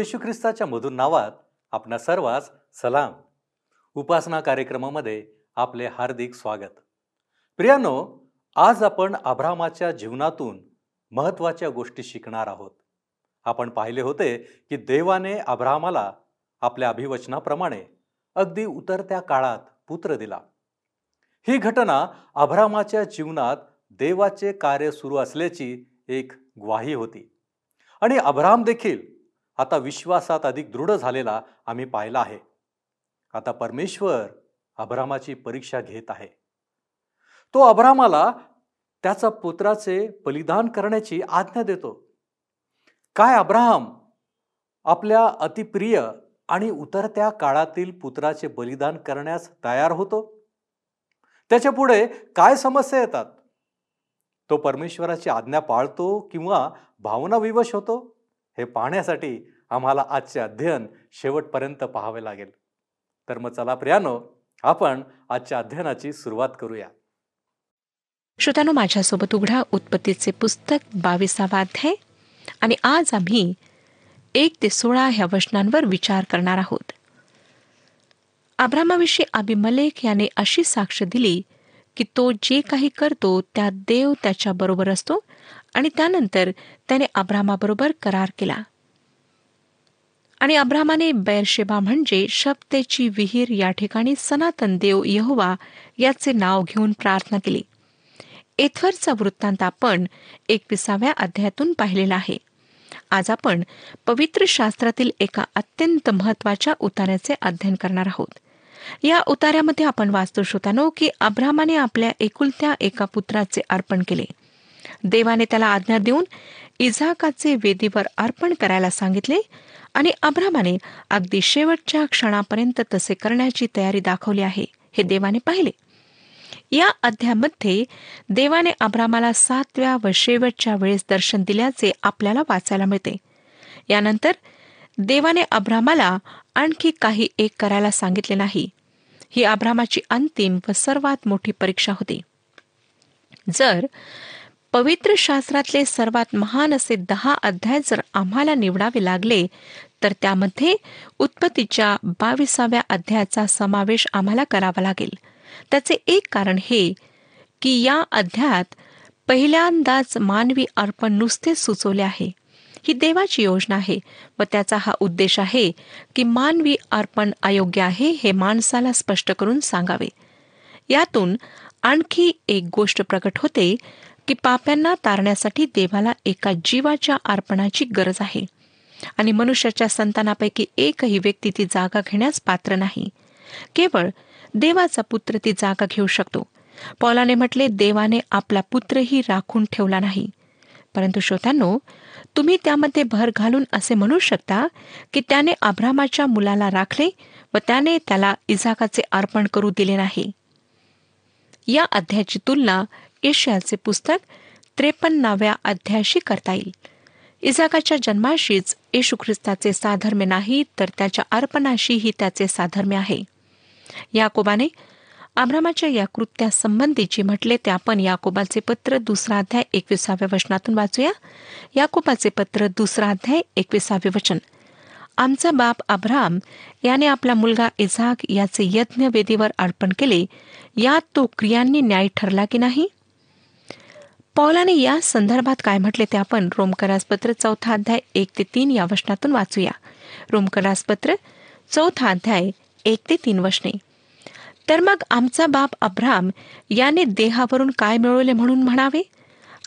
येशू ख्रिस्ताच्या मधून नावात आपणा सर्वांस सलाम. उपासना कार्यक्रमामध्ये आपले हार्दिक स्वागत. प्रियानो आज आपण अब्रामाच्या जीवनातून महत्त्वाच्या गोष्टी शिकणार आहोत. आपण पाहिले होते की देवाने अब्रामाला आपल्या अभिवचनाप्रमाणे अगदी उतरत्या काळात पुत्र दिला. ही घटना अब्रामाच्या जीवनात देवाचे कार्य सुरू असल्याची एक ग्वाही होती. आणि अभ्राम देखील आता विश्वासात अधिक दृढ झालेला आम्ही पाहिला आहे. आता परमेश्वर अब्रामाची परीक्षा घेत आहे. तो अब्रामाला त्याचा पुत्राचे बलिदान करण्याची आज्ञा देतो. काय अब्राहम आपल्या अतिप्रिय आणि उतरत्या काळातील पुत्राचे बलिदान करण्यास तयार होतो? त्याच्या पुढे काय समस्या येतात? तो परमेश्वराची आज्ञा पाळतो किंवा भावना विवश होतो? हे पाहण्यासाठी आम्हाला आजचे अध्ययन शेवटपर्यंत पाहावे लागेल. तर मग चला प्रियानो आपण आजच्या अध्ययनाची सुरुवात करूया. श्रोत्यानो माझ्यासोबत उघडा उत्पत्तीचे पुस्तक बावीसावा अध्याय. आणि आज आम्ही एक ते सोळा ह्या वचनांवर विचार करणार आहोत. आब्रामाविषयी अभिमलेख याने अशी साक्ष दिली की तो जे काही करतो त्यात देव त्याच्याबरोबर असतो आणि त्यानंतर त्याने आब्रामाबरोबर करार केला. आणि अब्रामाने बैरशेबा म्हणजे शब्देची विहीर या ठिकाणी सनातन देव यहोवा याचे नाव घेऊन प्रार्थना केली. एथवरचा वृत्तांत आपण एकविसाव्या अध्यायातून पाहिलेला आहे. आज आपण पवित्र शास्त्रातील एका अत्यंत महत्त्वाच्या उतार्याचे अध्ययन करणार आहोत. या उतार्यामध्ये आपण वाचतो श्रोतानो की अब्रामाने आपल्या एकुलत्या एका पुत्राचे अर्पण केले. देवाने त्याला आज्ञा देऊन इझाकाचे वेदीवर अर्पण करायला सांगितले आणि अब्रामाने अगदी शेवटच्या क्षणापर्यंत तसे करण्याची तयारी दाखवली आहे हे देवाने पाहिले. या अध्यामध्ये देवाने अब्रामाला सातव्या व शेवटच्या वेळेस दर्शन दिल्याचे आपल्याला वाचायला मिळते. यानंतर देवाने अब्रामाला आणखी काही एक करायला सांगितले नाही. ही अब्रामाची अंतिम व सर्वात मोठी परीक्षा होती. जर पवित्र शास्त्रातले सर्वात महान असे दहा अध्याय जर आम्हाला निवडावे लागले तर त्यामध्ये उत्पत्तीच्या बावीसाव्या अध्यायाचा समावेश आम्हाला करावा लागेल. त्याचे एक कारण हे की या अध्यायात पहिल्यांदाच मानवी अर्पण नुसते सुचवले आहे. ही देवाची योजना आहे व त्याचा हा उद्देश आहे की मानवी अर्पण अयोग्य आहे हे माणसाला स्पष्ट करून सांगावे. यातून आणखी एक गोष्ट प्रकट होते की पाप्यांना तारण्यासाठी देवाला एका जीवाच्या अर्पणाची गरज आहे. आणि मनुष्याच्या संतानापैकी एकही व्यक्ती ती जागा घेण्यास पात्र नाही. केवळ देवाचा पुत्र ती जागा घेऊ शकतो. पौलाने म्हटले देवाने आपला पुत्रही राखून ठेवला नाही. परंतु श्रोत्यांनो तुम्ही त्यामध्ये भर घालून असे म्हणू शकता की त्याने अब्रामाच्या मुलाला राखले व त्याने त्याला इजाकाचे अर्पण करू दिले नाही. या अध्यायाची तुलना एशियाचे पुस्तक त्रेपन्नाव्या अध्यायाशी करता येईल. इजाकाच्या जन्माशीच येशू ख्रिस्ताचे साधर्म्य नाही तर त्याच्या अर्पणाशीही त्याचे साधर्म्य आहे. याकोबाने आब्रामाच्या या कृत्यासंबंधीची म्हटले ते आपण याकोबाचे पत्र दुसरा अध्याय एकविसाव्या वचनातून वाचूया. याकोबाचे पत्र दुसरा अध्याय एकविसावे वचन. आमचा बाप अब्राम याने आपला मुलगा इझाक याचे यज्ञ वेदीवर अर्पण केले. यात तो क्रियांनी न्याय ठरला की नाही? पौलाने या संदर्भात काय म्हटले ते आपण रोमकरासपत्र चौथा अध्याय एक ते तीन या वचनातून वाचूया. रोमकरासपत्र चौथा अध्याय एक ते तीन वचने. तर मग आमचा बाप अब्राम याने देहावरून काय मिळवले म्हणून म्हणावे?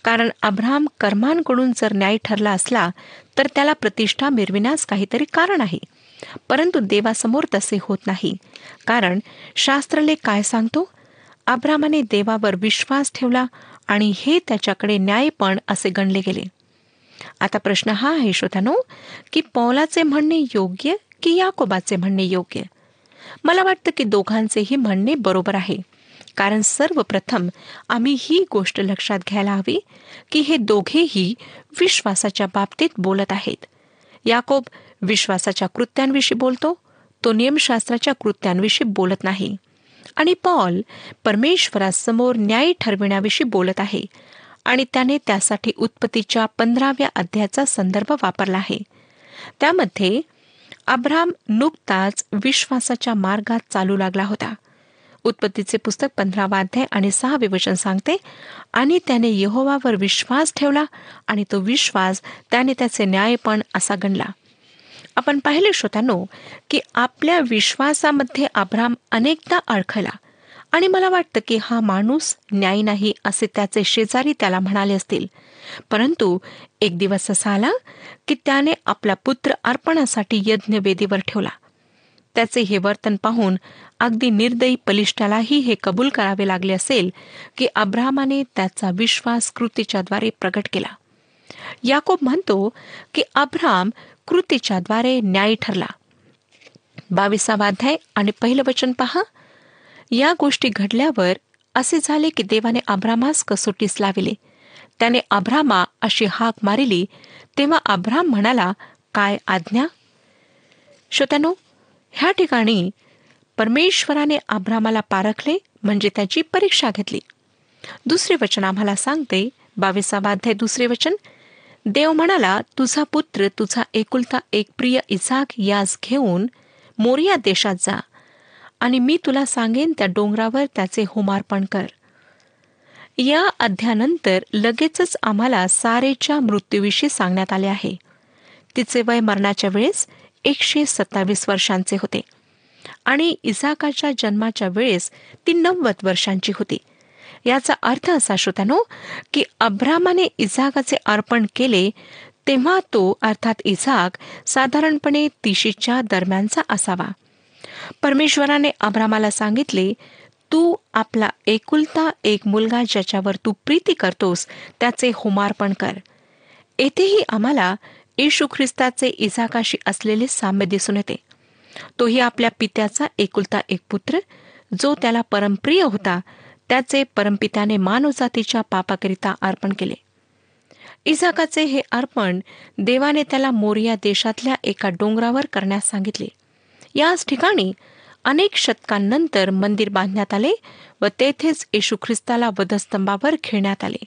कारण अब्राम कर्मांकडून जर न्याय ठरला असला तर त्याला प्रतिष्ठा मिरविण्यास काहीतरी कारण आहे. परंतु देवासमोर तसे होत नाही. कारण शास्त्रले काय सांगतो? अब्रामाने देवावर विश्वास ठेवला आणि हे त्याच्याकडे न्यायपण असे गणले गेले. आता प्रश्न हा आहे श्रोतानो की पौलाचे म्हणणे योग्य की याकोबाचे म्हणणे योग्य? मला वाटतं की दोघांचेही म्हणणे बरोबर आहे. कारण सर्वप्रथम आम्ही ही गोष्ट लक्षात घ्यायला हवी की हे दोघेही विश्वासाच्या बाबतीत बोलत आहेत. याकोब विश्वासाच्या कृत्यांविषयी बोलतो तो नियमशास्त्राच्या कृत्यांविषयी बोलत नाही. आणि पॉल परमेश्वरासमोर न्याय ठरविण्याविषयी बोलत आहे आणि त्याने त्यासाठी उत्पत्तीच्या पंधराव्या अध्यायाचा संदर्भ वापरला आहे. त्यामध्ये अब्राम नुकताच विश्वासाच्या मार्गात चालू लागला होता. उत्पत्तीचे पुस्तक पंधरावा अध्याय आणि सहा विवचन सांगते आणि त्याने यहोवावर विश्वास ठेवला आणि तो विश्वास त्याने त्याचे न्यायपण असा गणला. आपण पाहिले श्रोतानो की आपल्या विश्वासामध्ये अब्राम अनेकदा अडखला आणि मला वाटतं की हा माणूस न्याय नाही असे त्याचे शेजारी त्याला म्हणाले असतील. परंतु एक दिवस असा आला की त्याने आपला पुत्र अर्पणासाठी यज्ञ वेदीवर ठेवला. त्याचे हे वर्तन पाहून अगदी निर्दयी पलिष्ठालाही हे कबूल करावे लागले असेल की अब्रामाने त्याचा विश्वास कृतीच्याद्वारे प्रकट केला. याकोब म्हणतो की अब्राम कृतीच्याद्वारे न्यायी ठरला. बावीसावा अध्याय आणि पहिलं वचन पहा. या गोष्टी घडल्यावर असे झाले की देवाने अभ्रामास कसोटीस लाविले. त्याने अभ्रामा अशी हाक मारिली तेव्हा आभ्राम म्हणाला काय आज्ञा? श्रोत्यानो ह्या ठिकाणी परमेश्वराने आभ्रामाला पारखले म्हणजे त्याची परीक्षा घेतली. दुसरे वचन आम्हाला सांगते. बावीसावा अध्याय दुसरे वचन देव म्हणाला तुझा पुत्र तुझा एकुलता एक प्रिय इसाक यास घेऊन मोरिया देशात जा आणि मी तुला सांगेन त्या डोंगरावर त्याचे होमार्पण कर. या अध्यानंतर लगेचच आम्हाला सारेच्या मृत्यूविषयी सांगण्यात आले आहे. तिचे वय मरणाच्या वेळेस एकशे सत्तावीस वर्षांचे होते आणि इसाकाच्या जन्माच्या वेळेस ती नव्वद वर्षांची होती. याचा अर्थ असा श्रोत्यानो की अब्रामाने इजागाचे अर्पण केले तेव्हा तो अर्थात इसाक साधारणपणे तिशीच्या दरम्यानचा असावा. परमेश्वराने अब्रामाला सांगितले तू आपला एकुलता एक मुलगा ज्याच्यावर तू प्रीती करतोस त्याचे होमार्पण कर. येथेही आम्हाला येशू ख्रिस्ताचे इजाकाशी असलेले साम्य दिसून येते. तोही आपल्या पित्याचा एकुलता एक पुत्र जो त्याला परमप्रिय होता त्याचे परमपित्याने मानवजातीच्या पापाकरिता अर्पण केले. इसाकाचे हे अर्पण देवाने त्याला मोरिया देशातल्या एका डोंगरावर करण्यास सांगितले. याच ठिकाणी अनेक शतकांनंतर मंदिर बांधण्यात आले व तेथेच येशू ख्रिस्ताला वधस्तंभावर खेळण्यात आले.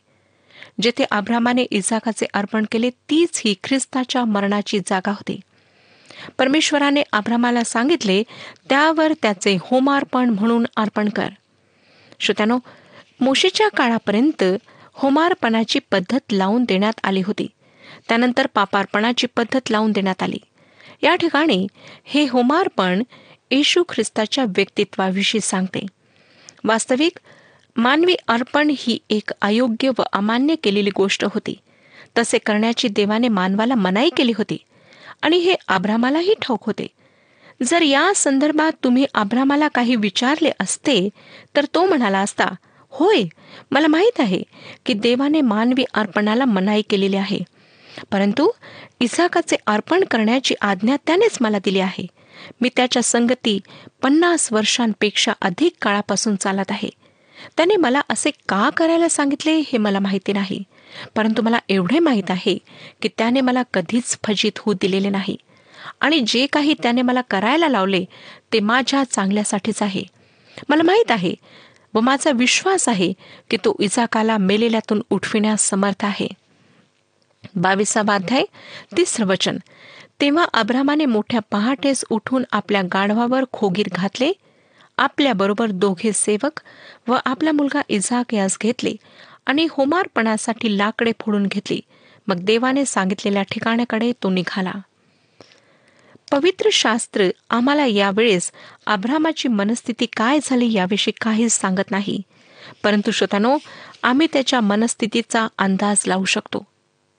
जेथे आब्रामाने इसाकाचे अर्पण केले तीच ही ख्रिस्ताच्या मरणाची जागा होती. परमेश्वराने आब्रामाला सांगितले त्यावर त्याचे होमार्पण म्हणून अर्पण कर. श्रोत्यानो मोशेच्या काळापर्यंत होमार्पणाची पद्धत लावून देण्यात आली होती. त्यानंतर पापार्पणाची पद्धत लावून देण्यात आली. या ठिकाणी हे होमार्पण येशू ख्रिस्ताच्या व्यक्तित्वाविषयी सांगते. वास्तविक मानवी अर्पण ही एक अयोग्य व अमान्य केलेली गोष्ट होती. तसे करण्याची देवाने मानवाला मनाई केली होती आणि हे आभ्रामालाही ठाऊक होते. जर या संदर्भात तुम्ही आभ्रामाला काही विचारले असते तर तो म्हणाला असता होय मला माहीत आहे की देवाने मानवी अर्पणाला मनाई केलेली आहे. परंतु इसाकाचे अर्पण करण्याची आज्ञा त्यानेच मला दिली आहे. मी त्याच्या संगती पन्नास वर्षांपेक्षा अधिक काळापासून चालत आहे. त्याने मला असे का करायला सांगितले हे मला माहिती नाही. परंतु मला एवढे माहीत आहे की त्याने मला कधीच फजित होऊ दिलेले नाही. आणि जे काही त्याने मला करायला लावले ते माझ्या चांगल्यासाठीच आहे. मला माहीत आहे व माझा विश्वास आहे की तो इजाकाला मेलेल्यातून उठविण्यास समर्थ आहे. बावीसावा अध्याय तिसरं वचन. तेव्हा अब्रामाने मोठ्या पहाटेस उठून आपल्या गाढवावर खोगीर घातले आपल्याबरोबर दोघे सेवक व आपला मुलगा इजाक यास घेतले आणि होमार्पणासाठी लाकडे फोडून घेतली. मग देवाने सांगितलेल्या ठिकाणाकडे तो निघाला. पवित्र शास्त्र आम्हाला यावेळेस अब्रामाची मनस्थिती काय झाली याविषयी काहीच सांगत नाही. परंतु श्रोतानो आम्ही त्याच्या मनस्थितीचा अंदाज लावू शकतो.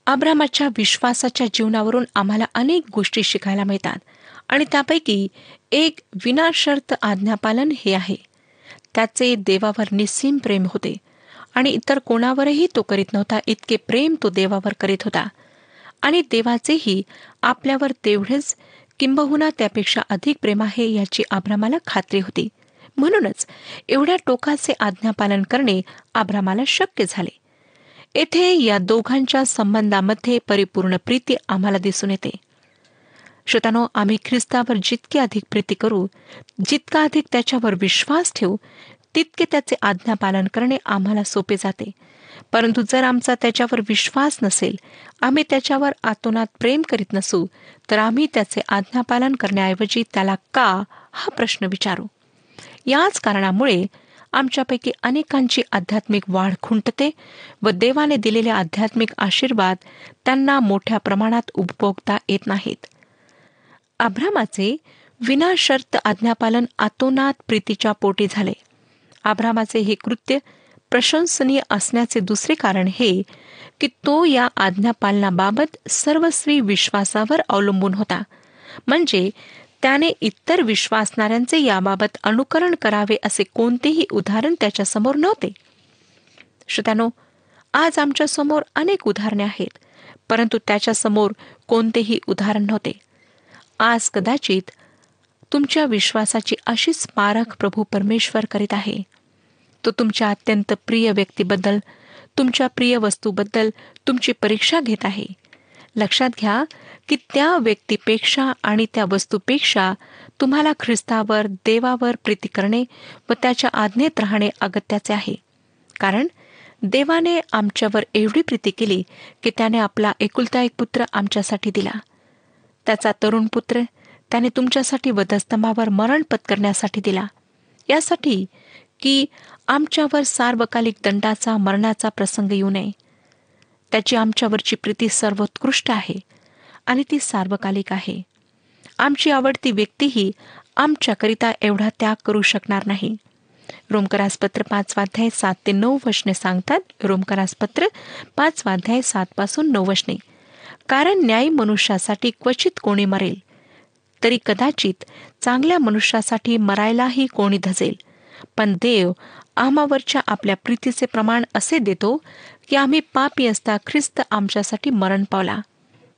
अब्रामाच्या विश्वासाच्या जीवनावरून आम्हाला अनेक गोष्टी शिकायला मिळतात आणि त्यापैकी एक विनाशर्त आज्ञापालन हे आहे. त्याचे देवावर निस्सीम प्रेम होते आणि इतर कोणावरही तो करीत नव्हता इतके प्रेम तो देवावर करीत होता. आणि देवाचेही आपल्यावर तेवढेच किंबहुना त्यापेक्षा अधिक प्रेम आहे याची आभ्रामाला खात्री होती. म्हणूनच एवढ्या टोकाचे आज्ञापालन करणे आभ्रामाला शक्य झाले. येथे या दोघांच्या संबंधामध्ये परिपूर्ण प्रीती आम्हाला दिसून येते. श्रोतानो आम्ही ख्रिस्तावर जितकी अधिक प्रीती करू जितका अधिक त्याच्यावर विश्वास ठेवू तितके त्याचे आज्ञापालन करणे आम्हाला सोपे जाते. परंतु जर आमचा त्याच्यावर विश्वास नसेल आम्ही त्याच्यावर आतोनात प्रेम करीत नसू तर आम्ही त्याचे आज्ञापालन करण्याऐवजी त्याला का हा प्रश्न विचारू? याच कारणामुळे आमच्यापैकी अनेकांची आध्यात्मिक वाढ खुंटते व देवाने दिलेले आध्यात्मिक आशीर्वाद त्यांना मोठ्या प्रमाणात उपभोगता येत नाहीत. आभ्रामाचे विनाशर्त आज्ञापालन आतोनात प्रीतीच्या पोटी झाले. आभ्रामाचे हे कृत्य प्रशंसनीय असण्याचे दुसरे कारण हे की तो या आज्ञापालनाबाबत सर्वस्वी विश्वासावर अवलंबून होता. म्हणजे त्याने इतर विश्वासणाऱ्यांचे याबाबत अनुकरण करावे असे कोणतेही उदाहरण त्याच्यासमोर नव्हते. श्रोत्यानो आज आमच्यासमोर अनेक उदाहरणे आहेत परंतु त्याच्यासमोर कोणतेही उदाहरण नव्हते. आज कदाचित तुमच्या विश्वासाची अशीच पारख प्रभू परमेश्वर करीत आहे. तो तुमच्या अत्यंत प्रिय व्यक्तीबद्दल तुमच्या प्रिय वस्तूबद्दल तुमची परीक्षा घेत आहे. लक्षात घ्या की त्या व्यक्तीपेक्षा आणि त्या वस्तूपेक्षा तुम्हाला ख्रिस्तावर देवावर प्रीती करणे व त्याच्या आज्ञेत राहणे अगत्याचे आहे. कारण देवाने आमच्यावर एवढी प्रीती केली की त्याने आपला एकुलता एक पुत्र आमच्यासाठी दिला. त्याचा तरुण पुत्र त्याने तुमच्यासाठी वधस्तंभावर मरण पत्करण्यासाठी दिला. यासाठी की आमच्यावर सार्वकालिक दंडाचा मरणाचा प्रसंग येऊ नये. त्याची आमच्यावरची प्रीती सर्वोत्कृष्ट आहे आणि ती सार्वकालिक आहे. आमची आवडती व्यक्तीही आमच्याकरिता एवढा त्याग करू शकणार नाही. रोमकरासपत्र पाच वाध्याय सात ते नऊ वशने सांगतात रोमकरासपत्र पाच वाध्याय सात पासून नऊ वशने कारण न्याय मनुष्यासाठी क्वचित कोणी मरेल तरी कदाचित चांगल्या मनुष्यासाठी मरायलाही कोणी धजेल. पण देव आम्हावरच्या आपल्या प्रीतीचे प्रमाण असे देतो की आम्ही पापी असता ख्रिस्त आमच्यासाठी मरण पावला.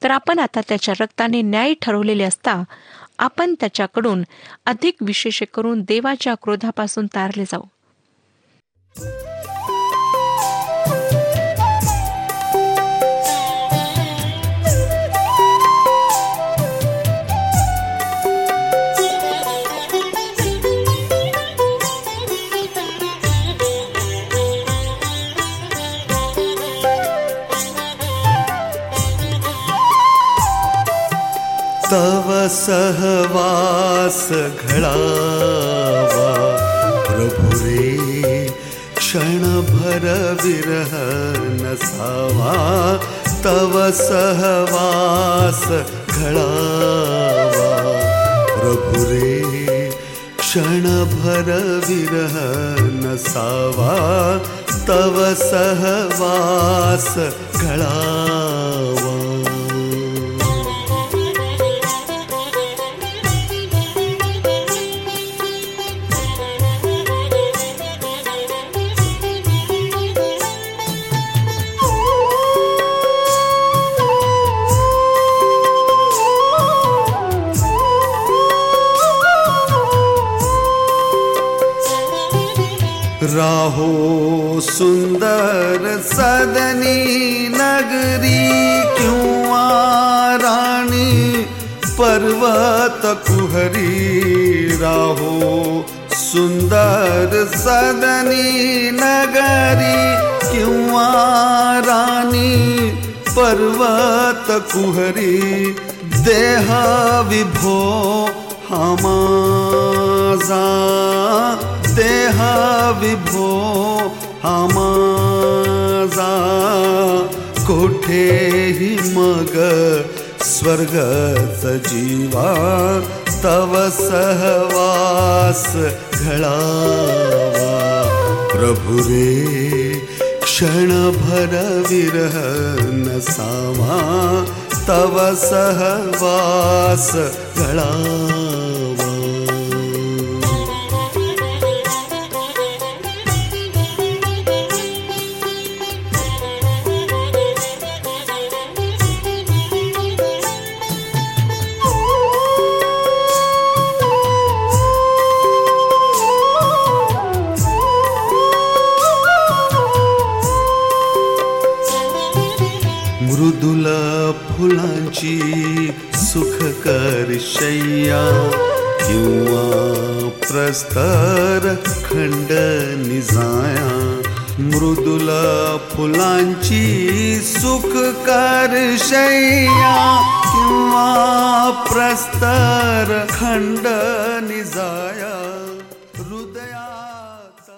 तर आपण आता त्याच्या रक्ताने न्याय ठरवलेले असता आपण त्याच्याकडून अधिक विशेष करून देवाच्या क्रोधापासून तारले जाऊ. तव सहवास प्रभुरे क्षणभर विरह न सावा तव सहवास प्रभुरे क्षणभर विरह न सावा तव सहवास राहो सुंदर सदनी नगरी, क्यों राणी पर्वत कुहरी राहो? सुंदर सदनी नगरी, क्यों राणी पर्वत कुहरी? देह विभो हमाजा देह विभो हमाजा कोठेही मग स्वर्गच जीवा तव सहवास घडावा प्रभु रे क्षणभर विरह नसावा तव सहवास प्रस्तर खंड निजाया मृदुल फुलांची सुखकार शय्या किंवा प्रस्तर खंड निजाया हृदयात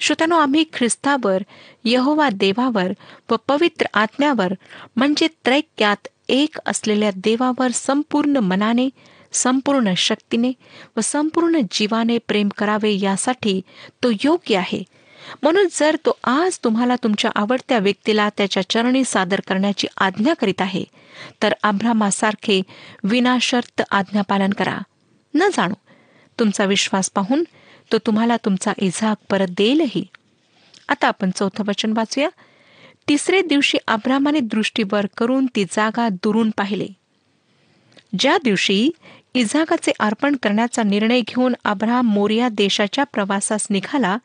श्रोत्यानो आम्ही ख्रिस्तावर यहोवा देवावर व पवित्र आत्म्यावर म्हणजे त्रैक्यात एक असलेल्या देवावर संपूर्ण मनाने संपूर्ण शक्तीने व संपूर्ण जीवाने प्रेम करावे यासाठी तो योग्य आहे. म्हणून जर तो आज तुम्हाला तुमच्या आवडत्या व्यक्तीला त्याच्या चरणी सादर करण्याची आज्ञा करीत आहे तर अभ्रामासारखे विनाशर्त आज्ञापालन करा. न जाणू तुमचा विश्वास पाहून तो तुम्हाला तुमचा इझाक परत देईलही. आता आपण चौथं वचन वाचूया. तिसरे दिवशी अब्रामाने दृष्टीवर करून ती जागा दुरून पाहिले. ज्या दिवशी इझाकाचे अर्पण करण्याचा निर्णय घेऊन अब्राम मोरिया देशाच्या प्रवासास निघाला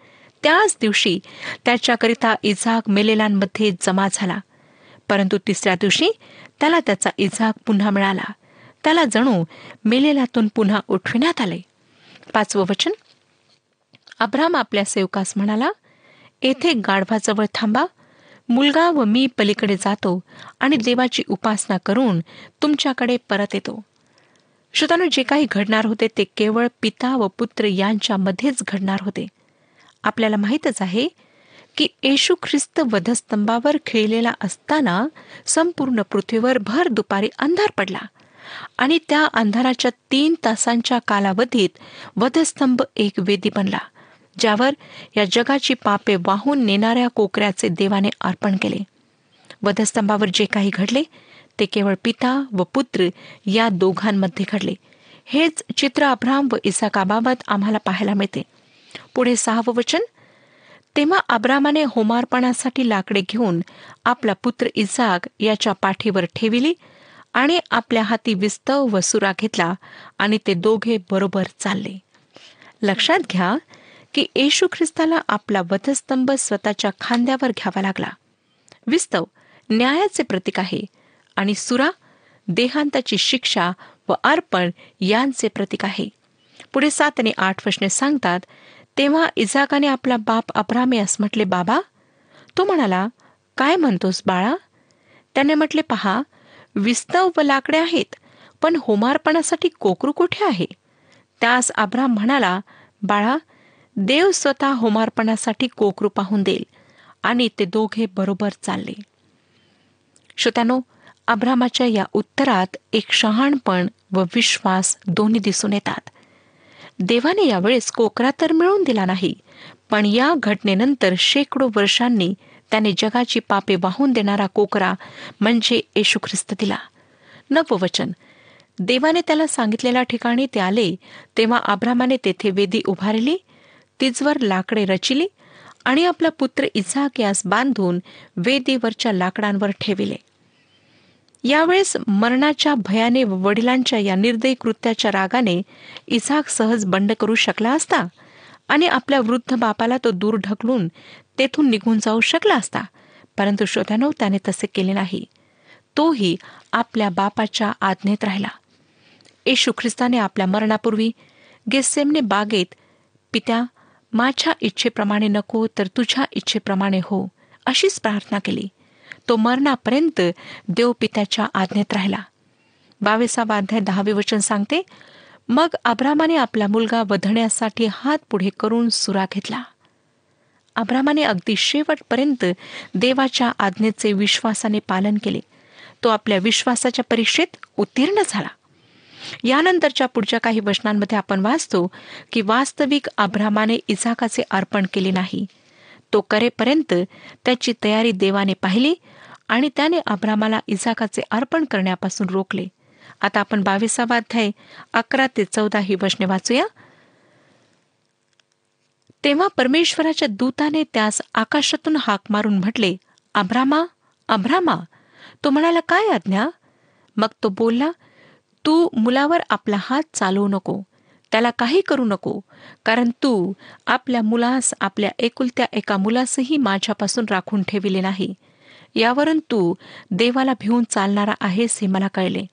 त्याच दिवशी त्याच्याकरिता इझाक मेलेलांमध्ये जमा झाला. परंतु तिसऱ्या दिवशी त्याला त्याचा इझाक पुन्हा मिळाला. त्याला जणू मेलेलातून पुन्हा उठविण्यात आले. पाचवं वचन. अब्राम आपल्या सेवकास म्हणाला येथे गाढवाजवळ थांबा. मुलगा व मी पलीकडे जातो आणि देवाची उपासना करून तुमच्याकडे परत येतो. श्रोतानो जे काही घडणार होते ते केवळ पिता व पुत्र यांच्यामध्येच घडणार होते. आपल्याला माहीतच आहे की येशू ख्रिस्त वधस्तंभावर खेळलेला असताना संपूर्ण पृथ्वीवर भर दुपारी अंधार पडला आणि त्या अंधाराच्या तीन तासांच्या कालावधीत वधस्तंभ एक वेदी बनला ज्यावर या जगाची पापे वाहून नेणाऱ्या कोकऱ्याचे देवाने अर्पण केले. वधस्तंभावर जे काही घडले ते केवळ पिता व पुत्र या दोघांमध्ये घडले. हेच चित्र अब्राम व इसाकाबाबत आम्हाला पाहायला मिळते. पुढे सहावं वचन. तेव्हा अब्रामाने होमार्पणासाठी लाकडे घेऊन आपला पुत्र इसाक याच्या पाठीवर ठेविली आणि आपल्या हाती विस्तव व सुरा घेतला आणि ते दोघे बरोबर चालले. लक्षात घ्या की येशू ख्रिस्ताला आपला वधस्तंभ स्वतःच्या खांद्यावर घ्यावा लागला. विस्तव न्यायाचे प्रतीक आहे. आणि सुरा देहांताची शिक्षा व अर्पण यांचे प्रतीक आहे. पुढे सात आणि आठ वचने सांगतात तेव्हा इजाकाने आपला बाप अब्रामेस म्हटले बाबा तो म्हणाला काय म्हणतोस बाळा? त्याने म्हटले पहा विस्तव व लाकडे आहेत पण होमार्पणासाठी कोकरू कुठे आहे? त्यास अब्राम म्हणाला बाळा देव स्वतः होमार्पणासाठी कोकरू पाहून देईल आणि ते दोघे बरोबर चालले. श्रोत्यानो अब्रामाच्या या उत्तरात एक शहाणपण व विश्वास दोन्ही दिसून येतात. देवाने यावेळेस कोकरा तर मिळवून दिला नाही पण या घटनेनंतर शेकडो वर्षांनी त्याने जगाची पापे वाहून देणारा कोकरा म्हणजे येशू ख्रिस्त दिला. नववचन. देवाने त्याला सांगितलेल्या ठिकाणी ते आले तेव्हा आब्रामाने तेथे वेदी उभारली तिजवर लाकडे रचिली आणि आपला पुत्र इझाक यास बांधून वेदीवरच्या लाकडांवर ठेविले. यावेळेस मरणाच्या भयाने व वडिलांच्या या निर्दयी कृत्याच्या रागाने इसाक सहज बंड करू शकला असता आणि आपल्या वृद्ध बापाला तो दूर ढकलून तेथून निघून जाऊ शकला असता परंतु श्रोत्यानो त्याने तसे केले नाही. तोही आपल्या बापाच्या आज्ञेत राहिला. येशू ख्रिस्ताने आपल्या मरणापूर्वी गेसेमने बागेत पित्या माझ्या इच्छेप्रमाणे नको तर तुझ्या इच्छेप्रमाणे हो अशीच प्रार्थना केली. तो मरणापर्यंत देव पित्याच्या आज्ञेत राहिला. बावीसावा अध्याय दहावे वचन सांगते मग अब्रामाने आपला मुलगा वधण्यासाठी हात पुढे करून सुरा घेतला. अब्रामाने अगदी शेवटपर्यंत देवाच्या आज्ञेचे विश्वासाने पालन केले. तो आपल्या विश्वासाच्या परीक्षेत उत्तीर्ण झाला. यानंतरच्या पुढच्या काही वचनांमध्ये आपण वाचतो की वास्तविक अब्रामाने इजाकाचे अर्पण केले नाही. तो करेपर्यंत त्याची तयारी देवाने पाहिली आणि त्याने अब्रामाला इजाकाचे अर्पण करण्यापासून रोखले. आता आपण बावीसावा अध्याय अकरा ते चौदा ही वचने वाचूया. तेव्हा परमेश्वराच्या दूताने त्यास आकाशातून हाक मारून म्हटले अभ्रामा अभ्रामा तो म्हणाला काय आज्ञा? मग तो बोलला तू मुलावर आपला हात चालवू नको त्याला काही करू नको कारण तू आपल्या मुलास आपल्या एकुलत्या एका मुलासही माझ्यापासून राखून ठेविले नाही. यावरून तू देवाला भिवून चालणारा आहेस हे मला कळले.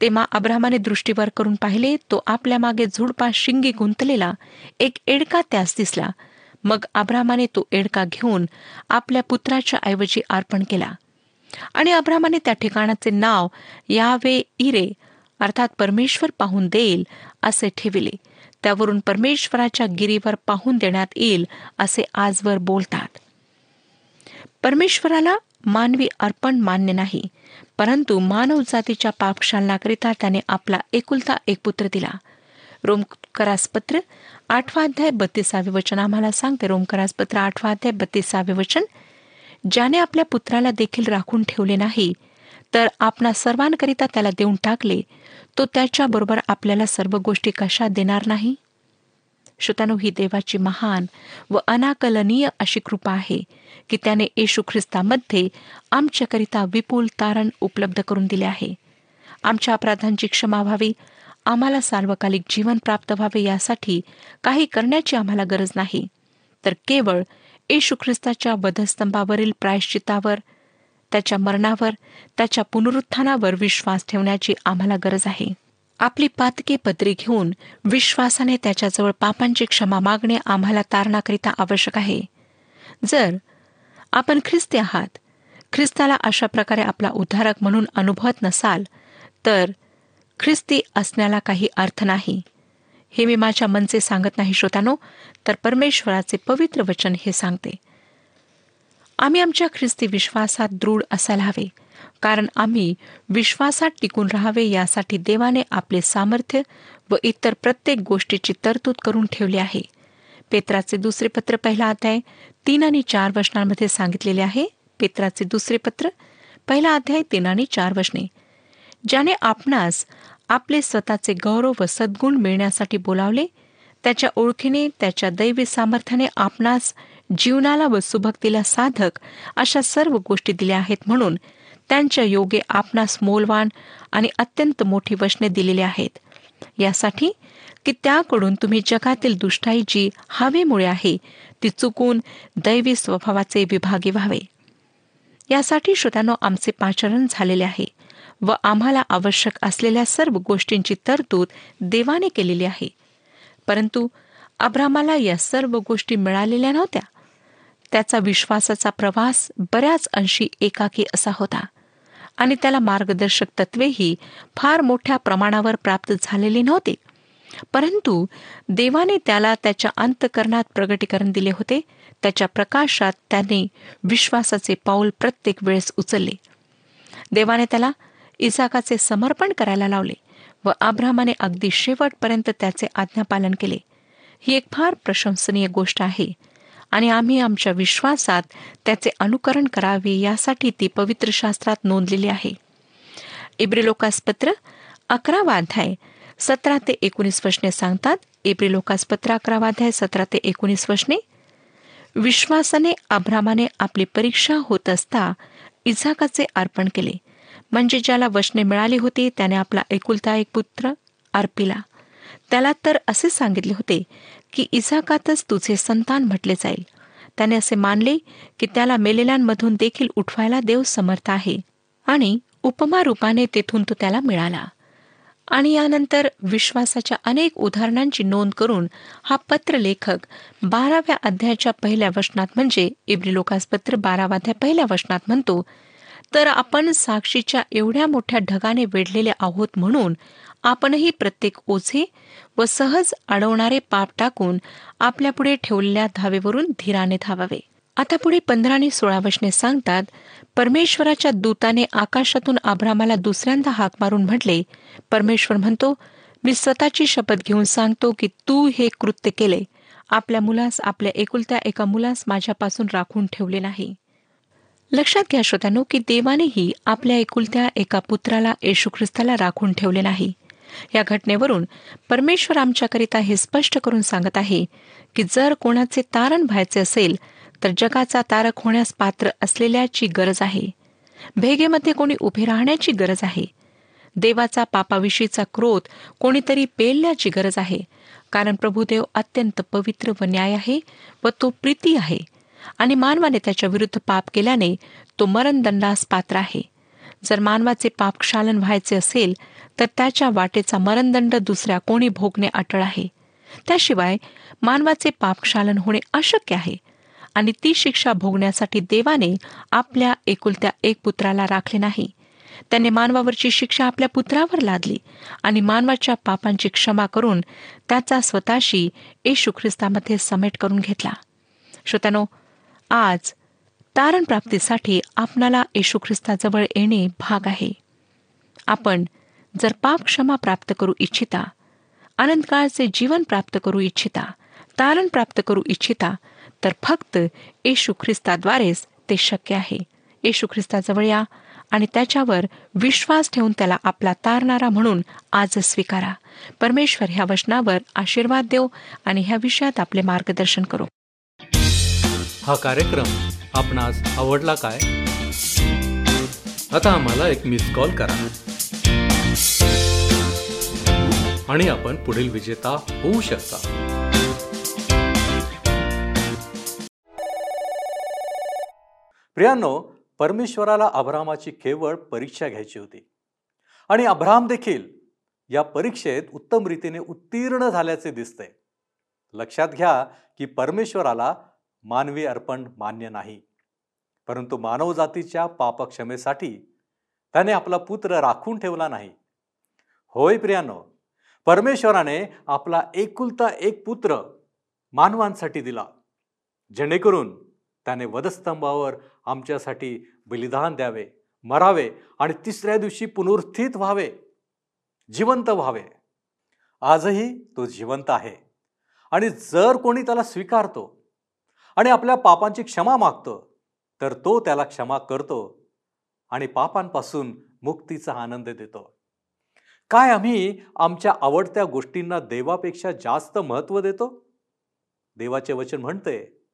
तेव्हा अब्रामाने दृष्टीवर करून पाहिले तो आपल्या मागे झुडपा शिंगी गुंतलेला एक एडका त्यास दिसला. मग अब्रामाने तो एडका घेऊन आपल्या पुत्राच्या ऐवजी अर्पण केला. आणि अब्रामाने त्या ठिकाणाचे नाव यावे इरे अर्थात परमेश्वर पाहून देईल असे ठेविले. त्यावरून परमेश्वराच्या गिरीवर पाहून देण्यात येईल असे आजवर बोलतात. परमेश्वराला मानवी अर्पण मान्य नाही परंतु मानव जातीच्या पापशालनाकरिता त्याने आपला एकुलता एक पुत्र दिला. रोमकरासपत्र आठवा अध्याय बत्तीसावे वचन. आम्हाला सांगते रोमकरासपत्र आठवा अध्याय बत्तीसावे वचन. ज्याने आपल्या पुत्राला देखील राखून ठेवले नाही तर आपणा सर्वांकरिता त्याला देऊन टाकले तो त्याच्याबरोबर आपल्याला सर्व गोष्टी कशा देणार नाही? श्रोतानो ही देवाची महान व अनाकलनीय अशी कृपा आहे की त्याने येशू ख्रिस्तामध्ये आमच्याकरिता विपुल तारण उपलब्ध करून दिले आहे. आमच्या अपराधांची क्षमा व्हावी आम्हाला सार्वकालिक जीवन प्राप्त व्हावे यासाठी काही करण्याची आम्हाला गरज नाही. तर केवळ येशू ख्रिस्ताच्या वधस्तंभावरील प्रायश्चितावर त्याच्या मरणावर त्याच्या पुनरुत्थानावर विश्वास ठेवण्याची आम्हाला गरज आहे. आपली पातके पत्री घेऊन विश्वासाने त्याच्याजवळ पापांची क्षमा मागणे आम्हाला तारणाकरिता आवश्यक आहे. जर आपण ख्रिस्ती आहात ख्रिस्ताला अशा प्रकारे आपला उद्धारक म्हणून अनुभवत नसाल तर ख्रिस्ती असण्याला काही अर्थ नाही. हे मी माझ्या मनचे सांगत नाही श्रोतानो तर परमेश्वराचे पवित्र वचन हे सांगते. आम्ही आमच्या ख्रिस्ती विश्वासात दृढ असायला हवे. कारण आम्ही विश्वासात टिकून राहावे यासाठी देवाने आपले सामर्थ्य व इतर प्रत्येक गोष्टीची तरतूद करून ठेवली आहे. पेत्राचे दुसरे पत्र पहिला अध्याय तीन आणि चार वचनांमध्ये सांगितलेले आहे. पेत्राचे दुसरे पत्र पहिला अध्याय तीन आणि चार वचने. ज्याने आपणास आपले स्वतःचे गौरव व सद्गुण मिळण्यासाठी बोलावले त्याच्या ओळखीने त्याच्या दैवी सामर्थ्याने आपणास जीवनाला व सुभक्तीला साधक अशा सर्व गोष्टी दिल्या आहेत म्हणून त्यांच्या योगे आपणास मोलवान आणि अत्यंत मोठी वचने दिलेली आहेत. यासाठी की त्याकडून तुम्ही जगातील दुष्टाई जी हवेमुळे आहे ती चुकून दैवी स्वभावाचे विभागी व्हावे. यासाठी श्रोत्यानो आमचे पाचरण झालेले आहे व आम्हाला आवश्यक असलेल्या सर्व गोष्टींची तरतूद देवाने केलेली आहे. परंतु अब्रामाला या सर्व गोष्टी मिळालेल्या नव्हत्या. त्याचा विश्वासाचा प्रवास बऱ्याच अंशी एकाकी असा होता. आणि त्याला मार्गदर्शक तत्वेही फार मोठ्या प्रमाणावर प्राप्त झालेली नव्हते. परंतु देवाने त्याला त्याच्या अंतकरणात प्रगटीकरण दिले होते. त्याच्या प्रकाशात त्याने विश्वासाचे पाऊल प्रत्येक वेळेस उचलले. देवाने त्याला इसाकाचे समर्पण करायला लावले व आब्रामाने अगदी शेवटपर्यंत त्याचे आज्ञापालन केले. ही एक फार प्रशंसनीय गोष्ट आहे. आणि आम्ही आमच्या विश्वासात त्याचे अनुकरण करावे यासाठी ती पवित्र शास्त्रात नोंदलेली आहे. इब्रिलोकासपत्र अकरा वाध्याय सतरा ते एकोणीस वचने सांगतात. इब्रिलोकासपत्र अकरा वाध्याय सतरा ते एकोणीस वचने विश्वासाने आभ्रामाने आपली परीक्षा होत असता इझाकाचे अर्पण केले. म्हणजे ज्याला वचने मिळाली होती त्याने आपला एकुलता एक पुत्र अर्पिला त्याला तर असे सांगितले होते की इसाकातच तुझे संतान म्हटले जाईल. त्याने असे मानले की त्याला मेलेल्यांमधून देखील उठवायला देव समर्थ आहे आणि उपमा रूपाने तेथून तो त्याला मिळाला. आणि यानंतर विश्वासाच्या अनेक उदाहरणांची नोंद करून हा पत्रलेखक बाराव्या अध्यायाच्या पहिल्या वचनात म्हणजे इब्रिलोकास पत्र बारावाध्याय पहिल्या वचनात म्हणतो तर आपण साक्षीच्या एवढ्या मोठ्या ढगाने वेढलेले आहोत म्हणून आपणही प्रत्येक ओझे व सहज अडवणारे पाप टाकून आपल्यापुढे ठेवलेल्या धावेवरून धीराने धावावे. आता पुढे पंधरा आणि सोळा वशने सांगतात परमेश्वराच्या दूताने आकाशातून आभ्रामाला दुसऱ्यांदा हाक मारून म्हटले. परमेश्वर म्हणतो मी स्वतःची शपथ घेऊन सांगतो की तू हे कृत्य केले. आपल्या मुलास आपल्या एकुलत्या एका मुलास माझ्यापासून राखून ठेवले नाही. लक्षात घ्या श्रोत्यानो की देवानेही आपल्या एकुलत्या एका पुत्राला येशू ख्रिस्ताला राखून ठेवले नाही. या घटनेवरून परमेश्वर आमच्याकरिता हे स्पष्ट करून सांगत आहे की जर कोणाचे तारण व्हायचे असेल तर जगाचा तारक होण्यास पात्र असलेल्याची गरज आहे. भेगेमध्ये कोणी उभे राहण्याची गरज आहे. देवाचा पापाविषयीचा क्रोध कोणीतरी पेलण्याची गरज आहे. कारण प्रभुदेव अत्यंत पवित्र व न्याय आहे व तो प्रीती आहे. आणि मानवाने त्याच्या विरुद्ध पाप केल्याने तो मरणदंडास पात्र आहे. जर मानवाचे पाप क्षालन व्हायचे असेल तर त्याच्या वाटेचा मरणदंड दुसऱ्या कोणी भोगणे अटळ आहे. त्याशिवाय मानवाचे पापक्षालन होणे अशक्य आहे आणि ती शिक्षा भोगण्यासाठी देवाने आपल्या एकुलत्या एक पुत्राला राखले नाही. त्याने मानवावरची शिक्षा आपल्या पुत्रावर लादली आणि मानवाच्या पापांची क्षमा करून त्याचा स्वतःशी येशू ख्रिस्तामध्ये समेट करून घेतला. श्रोत्यानो आज तारण प्राप्तीसाठी आपणाला येशू ख्रिस्ताजवळ येणे भाग आहे. आपण जर पाप क्षमा प्राप्त करू इच्छिता अनंतकाळचे जीवन प्राप्त करू इच्छिता तारण प्राप्त करू इच्छिता तर फक्त येशू ख्रिस्ताद्वारेच ते शक्य आहे. येशू ख्रिस्ताजवळ या आणि त्याच्यावर विश्वास ठेवून त्याला आपला तारणारा म्हणून आज स्वीकारा. परमेश्वर ह्या वचनावर आशीर्वाद देव आणि ह्या विषयात आपले मार्गदर्शन करू. हा कार्यक्रम आपणास आवडला काय? आता आम्हाला एक मिस कॉल करा. आणि आपण पुढील विजेता होऊ शकता. प्रियांनो परमेश्वराला अब्रामाची केवळ परीक्षा घ्यायची होती. आणि अब्राम देखील या परीक्षेत उत्तम रीतीने उत्तीर्ण झाल्याचे दिसते. लक्षात घ्या की परमेश्वराला मानवी अर्पण मान्य नाही. परंतु मानवजातीच्या पापक्षमेसाठी त्याने आपला पुत्र राखून ठेवला नाही. होय प्रियानो परमेश्वराने आपला एकुलता एक पुत्र मानवांसाठी दिला जेणेकरून त्याने वधस्तंभावर आमच्यासाठी बलिदान द्यावे मरावे आणि तिसऱ्या दिवशी पुनरुत्थित व्हावे जिवंत व्हावे. आजही तो जिवंत आहे आणि जर कोणी त्याला स्वीकारतो आणि आपल्या पापांची क्षमा मागतो. तर तो त्याला क्षमा करतो आणि पापांपासून मुक्तीचा आनंद देतो. काय आम्ही आमच्या आवडत्या गोष्टींना देवापेक्षा जास्त महत्त्व देतो? देवाचे वचन म्हणते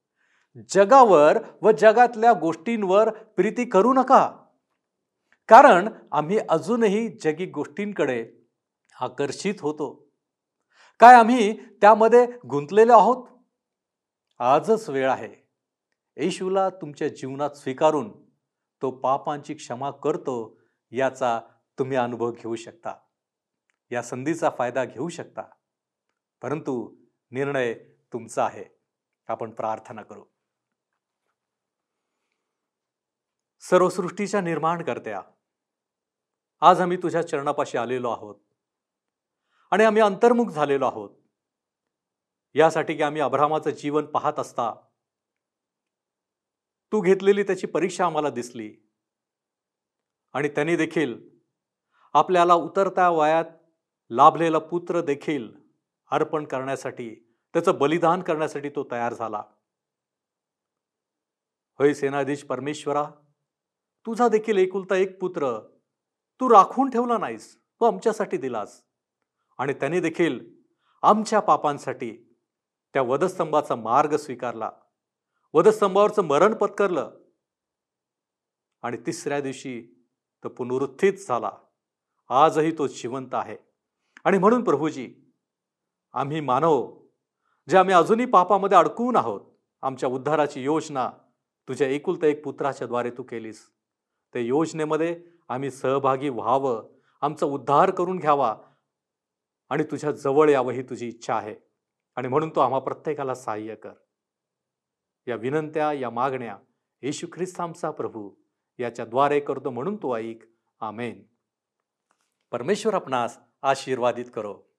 जगावर व जगातल्या गोष्टींवर प्रीती करू नका. कारण आम्ही अजूनही जगी गोष्टींकडे आकर्षित होतो. काय आम्ही त्यामध्ये गुंतलेलो आहोत? आजच वेळ आहे. येशूला तुमच्या जीवनात स्वीकारून तो पापांची क्षमा करतो याचा तुम्ही अनुभव घेऊ शकता. या संधीचा फायदा घेऊ शकता. परंतु निर्णय तुमचा आहे. आपण प्रार्थना करू. सर्वसृष्टीच्या निर्माण करत्या आज आम्ही तुझ्या चरणापाशी आलेलो आहोत. आणि आम्ही अंतर्मुख झालेलो आहोत. यासाठी की आम्ही अब्रामाचं जीवन पाहत असता. तू घेतलेली त्याची परीक्षा आम्हाला दिसली. आणि त्याने देखील आपल्याला उतरत्या वयात लाभलेला पुत्र देखील अर्पण करण्यासाठी त्याचं बलिदान करण्यासाठी तो तयार झाला. होय सेनाधीश परमेश्वरा तुझा देखील एकुलता एक पुत्र तू राखून ठेवला नाहीस तो आमच्यासाठी दिलास. आणि त्याने देखील आमच्या पापांसाठी त्या वधस्तंभाचा मार्ग स्वीकारला. वधस्तंभावरचं मरण पत्करलं. आणि तिसऱ्या दिवशी तो पुनरुत्थित झाला. आजही तो जिवंत आहे. आणि म्हणून प्रभूजी आम्ही मानव जे आम्ही अजूनही पापामध्ये अडकून आहोत आमच्या उद्धाराची योजना तुझ्या एकुलता एक पुत्राच्या द्वारे तू केलीस. त्या योजनेमध्ये आम्ही सहभागी व्हावं आमचा उद्धार करून घ्यावा आणि तुझ्या जवळ यावं ही तुझी इच्छा आहे. आणि म्हणून तो आम्हा प्रत्येकाला सहाय्य कर. या विनंत्या या मागण्या येशू ख्रिस्तामचा प्रभू याच्या द्वारे करतो म्हणून तो ऐक. आमेन. परमेश्वर आपणास आशीर्वादित करो.